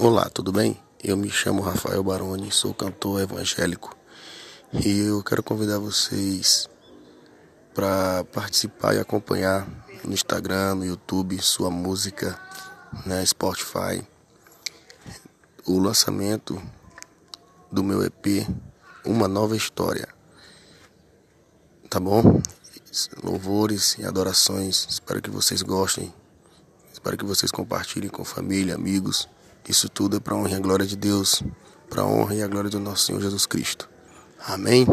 Olá, tudo bem? Eu me chamo Rafael Baroni, sou cantor evangélico e eu quero convidar vocês para participar e acompanhar no Instagram, no YouTube, sua música, né, Spotify, o lançamento do meu EP, Uma Nova História. Tá bom? Louvores e adorações, espero que vocês gostem, espero que vocês compartilhem com família, amigos. Isso tudo é para honra e a glória de Deus, para honra e a glória do nosso Senhor Jesus Cristo. Amém?